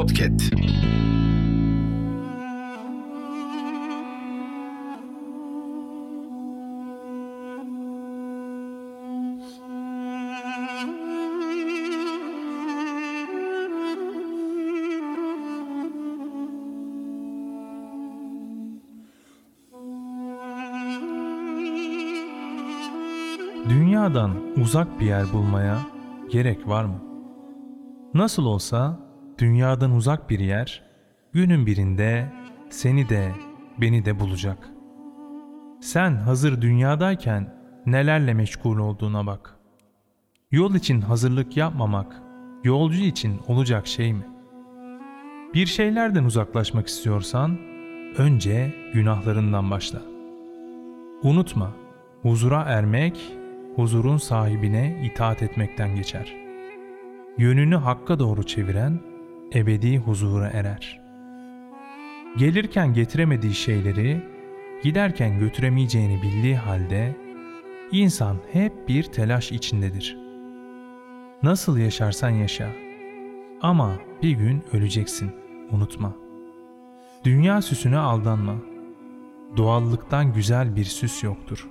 Podcast. Dünyadan uzak bir yer bulmaya gerek var mı? Nasıl olsa dünyadan uzak bir yer günün birinde seni de beni de bulacak. Sen hazır dünyadayken nelerle meşgul olduğuna bak. Yol için hazırlık yapmamak yolcu için olacak şey mi? Bir şeylerden uzaklaşmak istiyorsan önce günahlarından başla. Unutma, huzura ermek, huzurun sahibine itaat etmekten geçer. Yönünü hakka doğru çeviren ebedi huzura erer. Gelirken getiremediği şeyleri giderken götüremeyeceğini bildiği halde insan hep bir telaş içindedir. Nasıl yaşarsan yaşa. Ama bir gün öleceksin, unutma. Dünya süsüne aldanma. Doğallıktan güzel bir süs yoktur.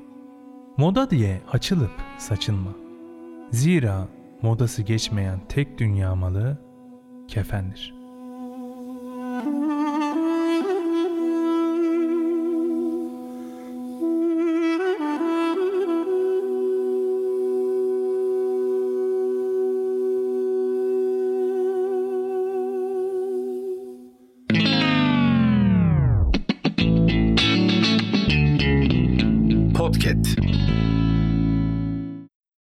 Moda diye açılıp saçılma. Zira modası geçmeyen tek dünya malı kefendir. Podcast.